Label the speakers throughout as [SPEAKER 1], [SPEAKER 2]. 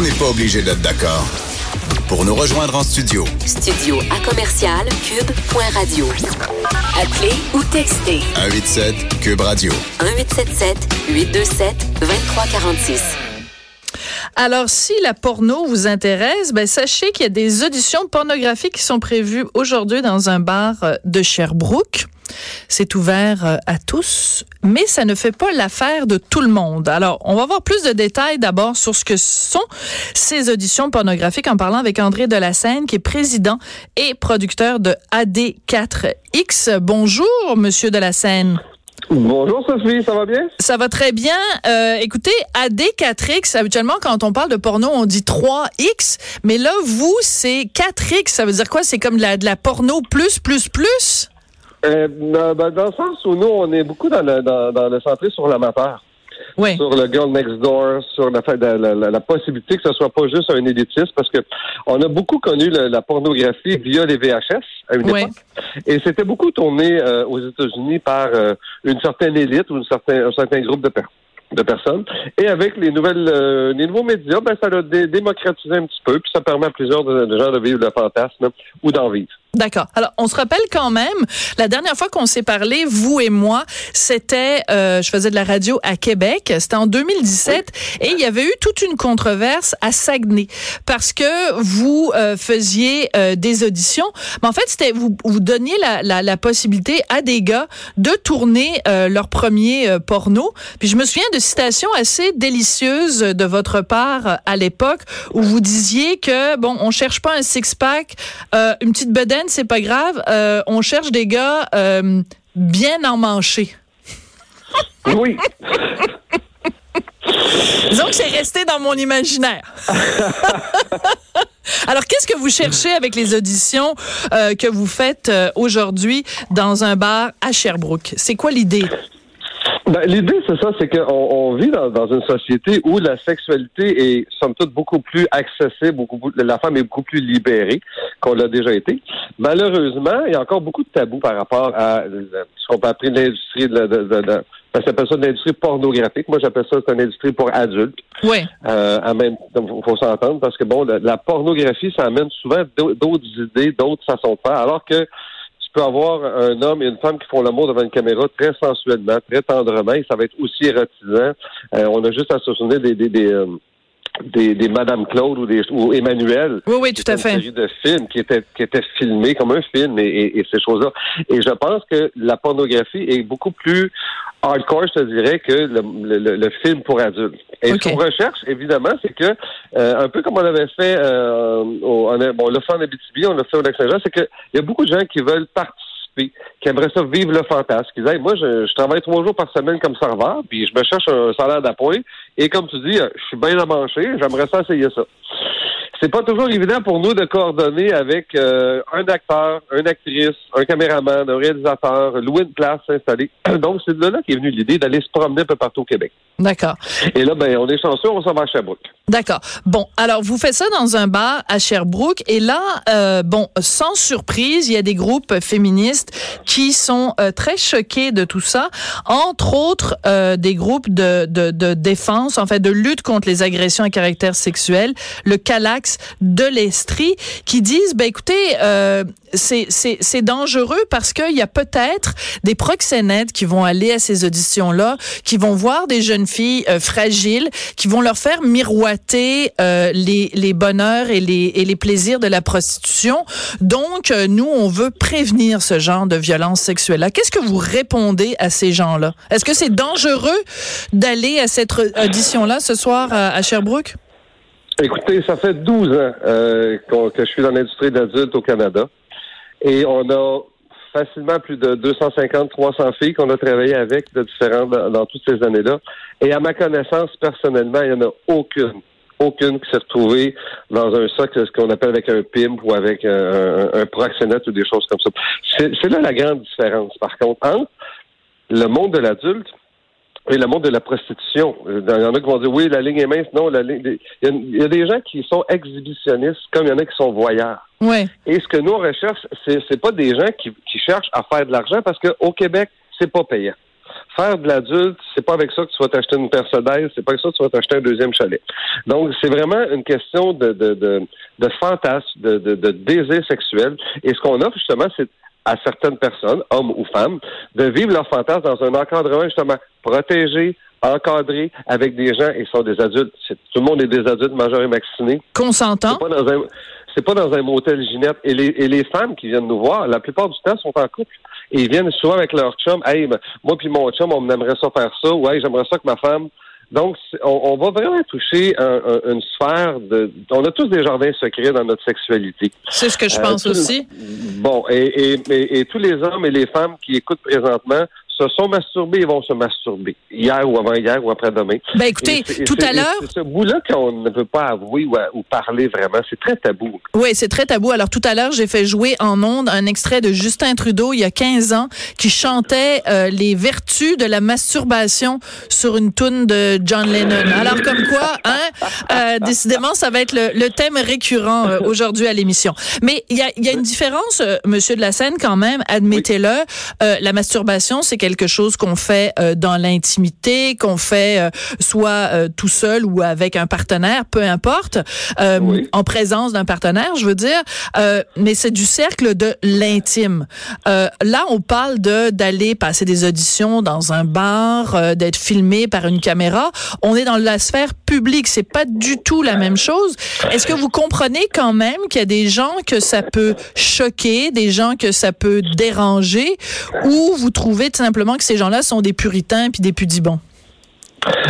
[SPEAKER 1] on n'est pas obligé d'être d'accord. Pour nous rejoindre en studio.
[SPEAKER 2] Studio à commercial cube.radio. Appelez ou textez.
[SPEAKER 1] 187 Cube Radio.
[SPEAKER 2] 1877 827 2346.
[SPEAKER 3] Alors, si la porno vous intéresse, ben, sachez qu'il y a des auditions pornographiques qui sont prévues aujourd'hui dans un bar euh, de Sherbrooke. C'est ouvert euh, à tous, mais ça ne fait pas l'affaire de tout le monde. Alors, on va voir plus de détails d'abord sur ce que sont ces auditions pornographiques en parlant avec André Delassène, qui est président et producteur de AD4X. Bonjour, Monsieur Delassène.
[SPEAKER 4] Bonjour Sophie, ça va bien?
[SPEAKER 3] Ça va très bien. Euh, écoutez, AD4X, habituellement quand on parle de porno, on dit 3X, mais là, vous, c'est 4X. Ça veut dire quoi? C'est comme de la, de la porno plus, plus, plus?
[SPEAKER 4] Euh, dans, ben, dans le sens où nous, on est beaucoup dans le, dans, dans le centré sur l'amateur.
[SPEAKER 3] Oui.
[SPEAKER 4] Sur le girl next door, sur la, la, la, la, possibilité que ce soit pas juste un élitiste, parce que on a beaucoup connu la, la pornographie via les VHS à une
[SPEAKER 3] Oui.
[SPEAKER 4] époque, et c'était beaucoup tourné euh, aux États-Unis par euh, une certaine élite ou une certain, un certain groupe de, per- de personnes. Et avec les nouvelles, euh, les nouveaux médias, ben ça l'a dé- démocratisé un petit peu, puis ça permet à plusieurs de, de gens de vivre le fantasme ou d'en vivre.
[SPEAKER 3] D'accord. Alors, on se rappelle quand même, la dernière fois qu'on s'est parlé, vous et moi, c'était, euh, je faisais de la radio à Québec, c'était en 2017, et il y avait eu toute une controverse à Saguenay, parce que vous euh, faisiez euh, des auditions, mais en fait, c'était vous, vous donniez la, la, la possibilité à des gars de tourner euh, leur premier euh, porno. Puis je me souviens de citations assez délicieuses de votre part euh, à l'époque, où vous disiez que, bon, on cherche pas un six-pack, euh, une petite bedaine, c'est pas grave. Euh, on cherche des gars euh, bien emmanchés.
[SPEAKER 4] Oui.
[SPEAKER 3] Disons que c'est resté dans mon imaginaire. Alors, qu'est-ce que vous cherchez avec les auditions euh, que vous faites aujourd'hui dans un bar à Sherbrooke? C'est quoi l'idée?
[SPEAKER 4] Ben, L'idée, c'est ça, c'est qu'on on vit dans, dans une société où la sexualité est, somme toute, beaucoup plus accessible, beaucoup, plus- la femme est beaucoup plus libérée qu'on l'a déjà été. Malheureusement, il y a encore beaucoup de tabous par rapport à euh, ce qu'on peut appeler l'industrie de, la- de, de, de- ben, ça s'appelle ça de l'industrie pornographique. Moi, j'appelle ça c'est une industrie pour adultes.
[SPEAKER 3] Oui.
[SPEAKER 4] Euh, à même, faut, faut s'entendre parce que bon, la, la pornographie, ça amène souvent d'au- d'autres idées, d'autres façons de faire, alors que tu peux avoir un homme et une femme qui font l'amour devant une caméra très sensuellement, très tendrement, et ça va être aussi érotisant. Euh, on a juste à se souvenir des des des, euh, des, des Madame Claude ou des ou Emmanuel.
[SPEAKER 3] Oui, oui, tout à
[SPEAKER 4] Une
[SPEAKER 3] fait.
[SPEAKER 4] série de films qui étaient qui étaient filmés comme un film et, et- et ces choses-là. Et je pense que la pornographie est beaucoup plus hardcore, je te dirais, que le, le- le film pour adultes. Et
[SPEAKER 3] Ok.
[SPEAKER 4] ce qu'on recherche, évidemment, c'est que euh, un peu comme on avait fait, euh, au, on, a- bon, on l'a fait en Abitibi, on l'a fait au Lac-Saint-Jean, c'est qu'il y a beaucoup de gens qui veulent participer, qui aimeraient ça vivre le fantasme, qui disent, Hey, moi, je, je travaille trois jours par semaine comme serveur, puis je me cherche un salaire d'appoint, et comme tu dis, euh, je suis bien amanché, j'aimerais ça essayer ça. C'est pas toujours évident pour nous de coordonner avec euh, un acteur, une actrice, un caméraman, un réalisateur, louer une place, s'installer. Donc, c'est de là qu'est venue l'idée d'aller se promener un peu partout au Québec.
[SPEAKER 3] D'accord.
[SPEAKER 4] Et là, ben, on est chanceux, on s'en va à Sherbrooke.
[SPEAKER 3] D'accord. Bon, alors vous faites ça dans un bar à Sherbrooke et là, euh, bon, sans surprise, il y a des groupes féministes qui sont euh, très choqués de tout ça. Entre autres, des groupes de, de, de défense, en fait, de lutte contre les agressions à caractère sexuel, le Calax de l'Estrie, qui disent, ben écoutez, euh, c'est dangereux parce qu'il y a peut-être des proxénètes qui vont aller à ces auditions-là, qui vont voir des jeunes filles euh, fragiles, qui vont leur faire miroiter euh, les, les bonheurs et les, et les plaisirs de la prostitution. Donc, euh, nous, on veut prévenir ce genre de violence sexuelle-là. Qu'est-ce que vous répondez à ces gens-là? Est-ce que c'est dangereux d'aller à cette audition-là ce soir à, à Sherbrooke?
[SPEAKER 4] Écoutez, ça fait 12 ans euh, que je suis dans l'industrie d'adulte au Canada. Et on a facilement plus de 250, 300 filles qu'on a travaillé avec de différentes dans, toutes ces années-là. Et à ma connaissance, personnellement, il n'y en a aucune, aucune qui s'est retrouvée dans un socle, ce qu'on appelle avec un pimp ou avec un, un, un proxénète ou des choses comme ça. C'est là la grande différence, par contre, entre le monde de l'adulte et le monde de la prostitution. Euh, Il y en a qui vont dire oui, la ligne est mince. Non, la ligne. Il y, a, il y a des gens qui sont exhibitionnistes, comme il y en a qui sont voyeurs.
[SPEAKER 3] Ouais.
[SPEAKER 4] Et ce que nous on recherche, c'est c'est pas des gens qui, qui cherchent à faire de l'argent parce qu'au Québec, c'est pas payant. faire de l'adulte, c'est pas avec ça que tu vas t'acheter une Mercedes, c'est pas avec ça que tu vas t'acheter un deuxième chalet. Donc, c'est vraiment une question de, de, de, de fantasme, de, de, de désir sexuel. Et ce qu'on offre, justement, c'est à certaines personnes, hommes ou femmes, de vivre leur fantasme dans un encadrement, justement, protégé, encadré, avec des gens, et sont des adultes. Tout le monde est des adultes majeurs et vaccinés.
[SPEAKER 3] Consentant.
[SPEAKER 4] C'est pas dans un, c'est pas dans un motel Ginette. Et les, et les femmes qui viennent nous voir, la plupart du temps, sont en couple. Et ils viennent souvent avec leur chum. Hey, moi puis mon chum, on aimerait ça faire ça. Ou hey, j'aimerais ça que ma femme. Donc, on, on va vraiment toucher un, un, une sphère de. On a tous des jardins secrets dans notre sexualité.
[SPEAKER 3] C'est ce que je pense
[SPEAKER 4] Euh, tous-
[SPEAKER 3] aussi.
[SPEAKER 4] Bon, et, et, et, et tous les hommes et les femmes qui écoutent présentement se sont masturbés et vont se masturber. Hier ou avant-hier ou après-demain.
[SPEAKER 3] Ben écoutez,
[SPEAKER 4] Et
[SPEAKER 3] tout à l'heure,
[SPEAKER 4] C'est ce bout-là qu'on ne veut pas avouer ou, ou parler vraiment. C'est très tabou.
[SPEAKER 3] Oui, c'est très tabou. Alors tout à l'heure, j'ai fait jouer en ondes un extrait de Justin Trudeau il y a 15 ans qui chantait euh, les vertus de la masturbation sur une toune de John Lennon. Alors comme quoi, hein, euh, décidément, ça va être le, le thème récurrent euh, aujourd'hui à l'émission. Mais il y a, il y a une différence, Monsieur de la Seine, quand même, admettez-le. La masturbation, c'est quelque chose qu'on fait euh, dans l'intimité, qu'on fait euh, soit euh, tout seul ou avec un partenaire, peu importe,
[SPEAKER 4] Oui.
[SPEAKER 3] en présence d'un partenaire, je veux dire. Mais c'est du cercle de l'intime. Là, on parle de d'aller passer des auditions dans un bar, d'être filmé par une caméra. On est dans la sphère publique. C'est pas du tout la même chose. Est-ce que vous comprenez quand même qu'il y a des gens que ça peut choquer, des gens que ça peut déranger, ou vous trouvez tout simplement que ces gens-là sont des puritains puis des pudibons?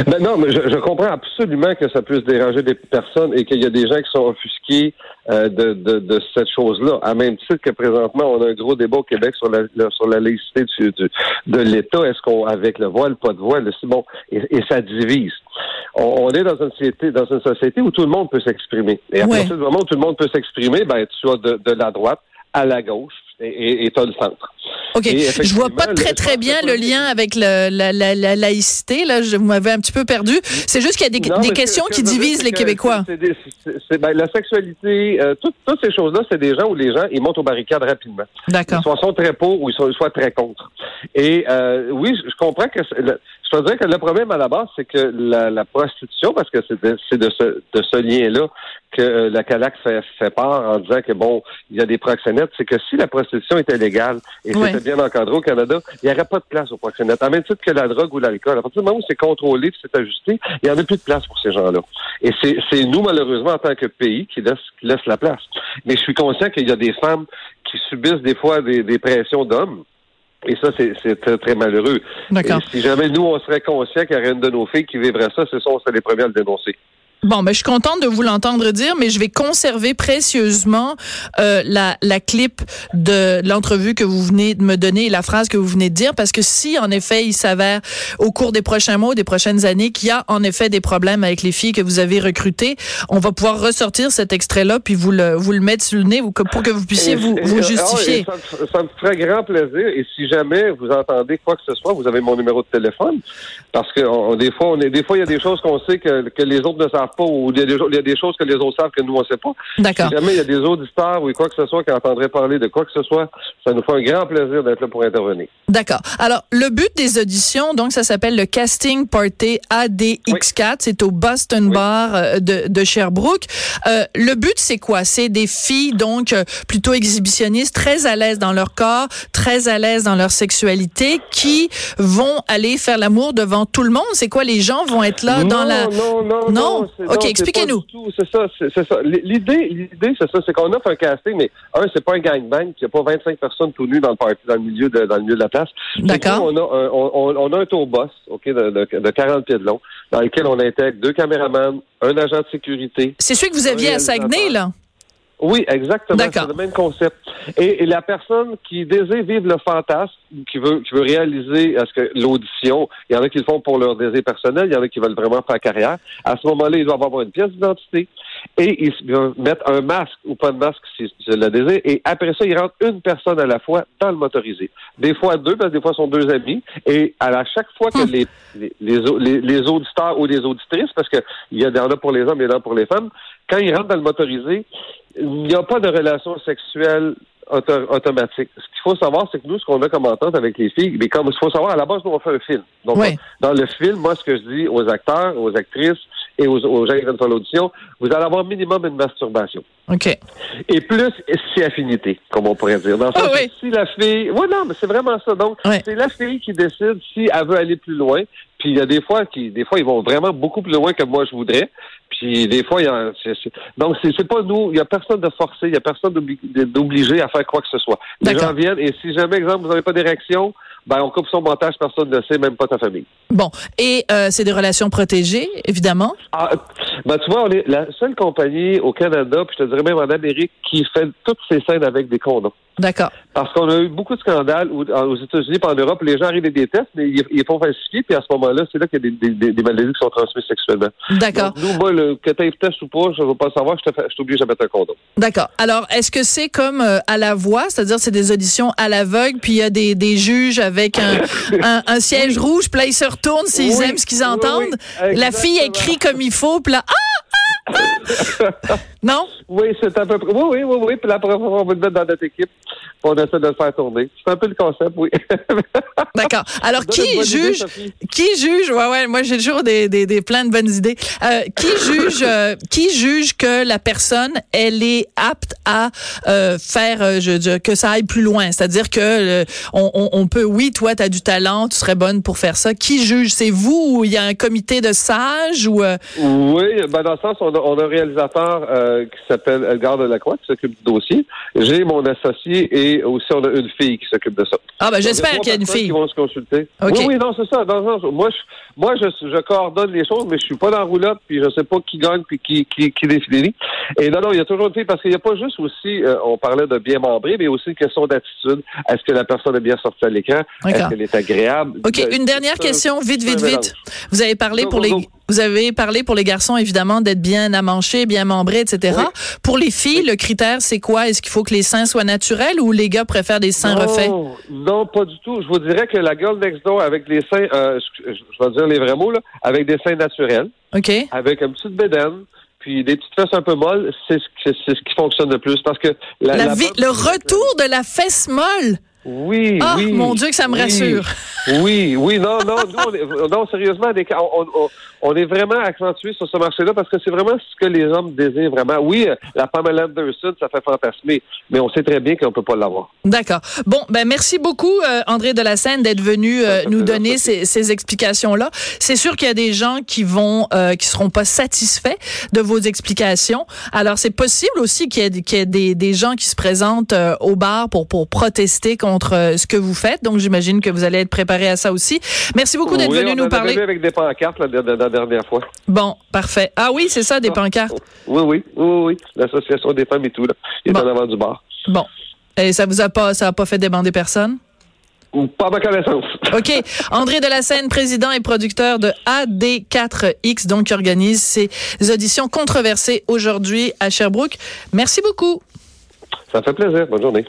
[SPEAKER 4] Ben non, mais je, je comprends absolument que ça puisse déranger des personnes et qu'il y a des gens qui sont offusqués euh, de, de, de cette chose-là. À même titre que présentement, on a un gros débat au Québec sur la, la- sur la laïcité du, du- de l'État. Est-ce qu'on avec le voile, pas de voile, c'est bon, et, et ça divise. On, on est dans une société, dans une société où tout le monde peut s'exprimer. Et à
[SPEAKER 3] Ouais.
[SPEAKER 4] partir du moment où tout le monde peut s'exprimer, ben tu as de, de la droite à la gauche et tu as le centre.
[SPEAKER 3] OK. Je vois pas très, très bien le lien avec la, la, la laïcité. Là, je, vous m'avez un petit peu perdu. C'est juste qu'il y a des,
[SPEAKER 4] Non,
[SPEAKER 3] questions
[SPEAKER 4] que-
[SPEAKER 3] qui
[SPEAKER 4] que dire,
[SPEAKER 3] divisent les Québécois.
[SPEAKER 4] des- c'est- c'est- ben, la sexualité, euh, toutes, toutes ces choses-là, c'est des gens où les gens ils montent aux barricades rapidement.
[SPEAKER 3] D'accord.
[SPEAKER 4] Ils soit sont très pour ou ils sont soit très contre. Et euh, oui, je comprends que le- je te dirais que le problème à la base, c'est que la, prostitution, parce que c'est de, ce, de ce lien-là que euh, la CALAC fait, fait part en disant que bon, il y a des proxénètes, c'est que si la prostitution était légale et
[SPEAKER 3] Ouais.
[SPEAKER 4] c'était bien encadré au Canada, il n'y aurait pas de place aux proxénètes. En même titre que la drogue ou l'alcool. À partir du moment où c'est contrôlé c'est ajusté, il n'y en a plus de place pour ces gens-là. Et c'est nous, malheureusement, en tant que pays, qui laisse, qui laisse la place. Mais je suis conscient qu'il y a des femmes qui subissent des fois des, des pressions d'hommes. Et ça, c'est très, très malheureux. Et si jamais nous, on serait conscient qu'il y aurait une de nos filles qui vivrait ça, c'est ça, on serait les premiers à le dénoncer.
[SPEAKER 3] Bon, ben, je suis contente de vous l'entendre dire, mais je vais conserver précieusement euh, la, la clip de l'entrevue que vous venez de me donner et la phrase que vous venez de dire, parce que si, en effet, il s'avère au cours des prochains mois, des prochaines années, qu'il y a en effet des problèmes avec les filles que vous avez recrutées, on va pouvoir ressortir cet extrait-là puis vous le, vous le mettre sur le nez ou pour que vous puissiez vous,
[SPEAKER 4] et-
[SPEAKER 3] vous
[SPEAKER 4] ah,
[SPEAKER 3] justifier.
[SPEAKER 4] et ça, me- ça me ferait grand plaisir. Et si jamais vous entendez quoi que ce soit, vous avez mon numéro de téléphone. Parce que on- des fois, on est, des fois, il y a des choses qu'on sait que, que les autres ne savent pas, ou il y, a des, il y a des choses que les autres savent que nous on sait pas.
[SPEAKER 3] D'accord.
[SPEAKER 4] Si jamais il y a des auditeurs ou quoi que ce soit qui entendraient parler de quoi que ce soit, ça nous fait un grand plaisir d'être là pour intervenir.
[SPEAKER 3] D'accord. Alors, le but des auditions, donc, ça s'appelle le Casting Party ADX4. C'est au Boston
[SPEAKER 4] Oui.
[SPEAKER 3] Bar euh, de, de Sherbrooke. Euh, le but, c'est quoi? C'est des filles, donc, euh, plutôt exhibitionnistes, très à l'aise dans leur corps, très à l'aise dans leur sexualité, qui vont aller faire l'amour devant tout le monde. C'est quoi? Les gens vont être là dans
[SPEAKER 4] non,
[SPEAKER 3] la...
[SPEAKER 4] Non, non,
[SPEAKER 3] Non?
[SPEAKER 4] c'est-
[SPEAKER 3] OK, expliquez-nous.
[SPEAKER 4] C'est ça, c'est ça. L'idée, l'idée, c'est ça, c'est qu'on offre un casting, mais un, c'est pas un gangbang, puis il n'y a pas 25 personnes tout nues dans le party, dans le milieu de, dans le milieu de la place.
[SPEAKER 3] D'accord.
[SPEAKER 4] On a, un, on a un tour boss, OK, de, de, de 40 pieds de long, dans lequel on intègre deux caméramans, un agent de sécurité,
[SPEAKER 3] C'est celui que vous aviez à Saguenay, là?
[SPEAKER 4] Oui, exactement. C'est le même concept. Et, et la personne qui désire vivre le fantasme, qui veut, qui veut réaliser est-ce que l'audition, il y en a qui le font pour leur désir personnel, il y en a qui veulent vraiment faire carrière. À ce moment-là, ils doivent avoir une pièce d'identité et ils mettre un masque ou pas de masque si c'est le désir. Et après ça, ils rentrent une personne à la fois dans le motorisé. Des fois deux, parce que des fois, ce sont deux amis. Et à la, chaque fois que
[SPEAKER 3] Hum.
[SPEAKER 4] les, les, les, au- les- les auditeurs ou les auditrices, parce qu'il y en a pour les hommes et il y en a pour les femmes, quand ils rentrent dans le motorisé, il n'y a pas de relation sexuelle auto- automatique. Ce qu'il faut savoir, c'est que nous, ce qu'on a comme entente avec les filles, mais comme il faut savoir, à la base, nous, on fait un film. Donc,
[SPEAKER 3] Ouais.
[SPEAKER 4] dans le film, moi, ce que je dis aux acteurs, aux actrices et aux, aux gens qui viennent faire l'audition, vous allez avoir minimum une masturbation.
[SPEAKER 3] OK.
[SPEAKER 4] Et plus, si affinité, comme on pourrait dire. Dans le sens
[SPEAKER 3] Ah oui.
[SPEAKER 4] si la fille... Oui, non, mais c'est vraiment ça. Donc,
[SPEAKER 3] Ouais.
[SPEAKER 4] c'est la fille qui décide si elle veut aller plus loin. Puis il y a des fois qui, des fois, ils vont vraiment beaucoup plus loin que moi je voudrais. Puis des fois, il y a, donc c'est, pas nous, il y a personne de forcé, il y a personne d'obli- d'obligé à faire quoi que ce soit. Les gens viennent et si jamais, exemple, vous n'avez pas d'érection, ben on coupe son montage, personne ne le sait, même pas ta famille.
[SPEAKER 3] Bon. Et euh, c'est des relations protégées, évidemment?
[SPEAKER 4] Ah, ben tu vois, on est la seule compagnie au Canada, puis je te dirais même en Amérique, qui fait toutes ces scènes avec des condoms.
[SPEAKER 3] D'accord.
[SPEAKER 4] Parce qu'on a eu beaucoup de scandales aux États-Unis et en Europe, les gens arrivent avec des tests, mais ils, ils font falsifier, puis à ce moment-là, c'est là qu'il y a des, des, des- des maladies qui sont transmises sexuellement.
[SPEAKER 3] D'accord.
[SPEAKER 4] Nous, moi, le, que tu aies test ou pas, je ne veux pas savoir, je t'oblige à mettre un condom.
[SPEAKER 3] D'accord. Alors, est-ce que c'est comme euh, à la voix, c'est-à-dire c'est des auditions à l'aveugle, puis il y a des, des juges avec un, un, un siège rouge, puis là ils se retournent s'ils
[SPEAKER 4] Oui,
[SPEAKER 3] aiment ce qu'ils
[SPEAKER 4] oui,
[SPEAKER 3] entendent.
[SPEAKER 4] oui,
[SPEAKER 3] La fille écrit comme il faut, puis là ah ah ah. non?
[SPEAKER 4] Oui, c'est à peu près. Oui, oui, oui, oui. Puis la première fois, on va le mettre dans notre équipe, on essaie de le faire tourner. C'est un peu le concept, oui.
[SPEAKER 3] D'accord. Alors qui
[SPEAKER 4] idée,
[SPEAKER 3] juge. Qui juge Ouais ouais, moi j'ai toujours des, des, des plein de bonnes idées. Euh, qui juge euh, qui juge que la personne elle est apte à euh, faire je, que ça aille plus loin, c'est-à-dire que on, on, on peut oui, toi tu as du talent, tu serais bonne pour faire ça. Qui juge? C'est vous ou il y a un comité de sages ou
[SPEAKER 4] Oui, ben dans le sens, on a, on a un réalisateur euh, qui s'appelle Edgar Delacroix qui s'occupe du dossier. J'ai mon associé et aussi on a une fille qui s'occupe de ça.
[SPEAKER 3] Ah ben j'espère qu'il y a une fille.
[SPEAKER 4] Qui vont se consulter. Oui, oui, non, c'est ça. Dans le sens, où moi, je, moi, je, je coordonne les choses, mais je suis pas dans la roulotte, puis je sais pas qui gagne, puis qui, qui, qui définit. Et non, non, il y a toujours une fille, parce qu'il n'y a pas juste aussi, euh, on parlait de bien membrer, mais aussi une question d'attitude. Est-ce que la personne est bien sortie à l'écran? Est-ce qu'elle est agréable?
[SPEAKER 3] OK, une dernière question, vite, vite, vite. Vous avez parlé pour les. Vous avez parlé pour les garçons évidemment d'être bien amanchés, bien membrés, etc.
[SPEAKER 4] Oui.
[SPEAKER 3] Pour les filles, le critère c'est quoi? Est-ce qu'il faut que les seins soient naturels ou les gars préfèrent des seins
[SPEAKER 4] non,
[SPEAKER 3] refaits?
[SPEAKER 4] Non, pas du tout. Je vous dirais que la girl next door avec des seins, euh, je, je vais dire les vrais mots, là, avec des seins naturels,
[SPEAKER 3] Ok.
[SPEAKER 4] avec un petit bédaine, puis des petites fesses un peu molles, c'est ce, ce qui fonctionne le plus. Parce que la,
[SPEAKER 3] La
[SPEAKER 4] la
[SPEAKER 3] vie-
[SPEAKER 4] bonne-
[SPEAKER 3] le retour de la fesse molle.
[SPEAKER 4] Oui,
[SPEAKER 3] Ah,
[SPEAKER 4] oui.
[SPEAKER 3] mon Dieu, que ça me
[SPEAKER 4] oui.
[SPEAKER 3] rassure.
[SPEAKER 4] Oui, oui, non, non, nous, on est, non, sérieusement, on, on, on est vraiment accentué sur ce marché-là parce que c'est vraiment ce que les hommes désirent vraiment. Oui, euh, la Pamela Anderson, ça fait fantasmer, mais on sait très bien qu'on peut pas l'avoir.
[SPEAKER 3] D'accord. Bon, ben merci beaucoup euh, André de la Seine d'être venu euh, nous donner ces, ces explications-là. C'est sûr qu'il y a des gens qui vont euh, qui seront pas satisfaits de vos explications. Alors c'est possible aussi qu'il y ait, qu'il y ait des, des gens qui se présentent euh, au bar pour pour protester contre euh, ce que vous faites. Donc j'imagine que vous allez être préparé à ça aussi. Merci beaucoup d'être
[SPEAKER 4] Oui,
[SPEAKER 3] venu
[SPEAKER 4] on
[SPEAKER 3] nous
[SPEAKER 4] avait
[SPEAKER 3] parler.
[SPEAKER 4] vu avec des pancartes la, la- la dernière fois.
[SPEAKER 3] Bon, parfait. Ah oui, c'est ça des pancartes.
[SPEAKER 4] Oui, oui, oui, oui. L'association des femmes et tout, là. Il est
[SPEAKER 3] Bon.
[SPEAKER 4] en avant du bar.
[SPEAKER 3] Bon. Et ça vous a pas ça a pas fait débander personne?
[SPEAKER 4] Ou Pas ma connaissance.
[SPEAKER 3] OK. André Delassène, président et producteur de AD4X, donc qui organise ces auditions controversées aujourd'hui à Sherbrooke. Merci beaucoup.
[SPEAKER 4] Ça fait plaisir. Bonne journée.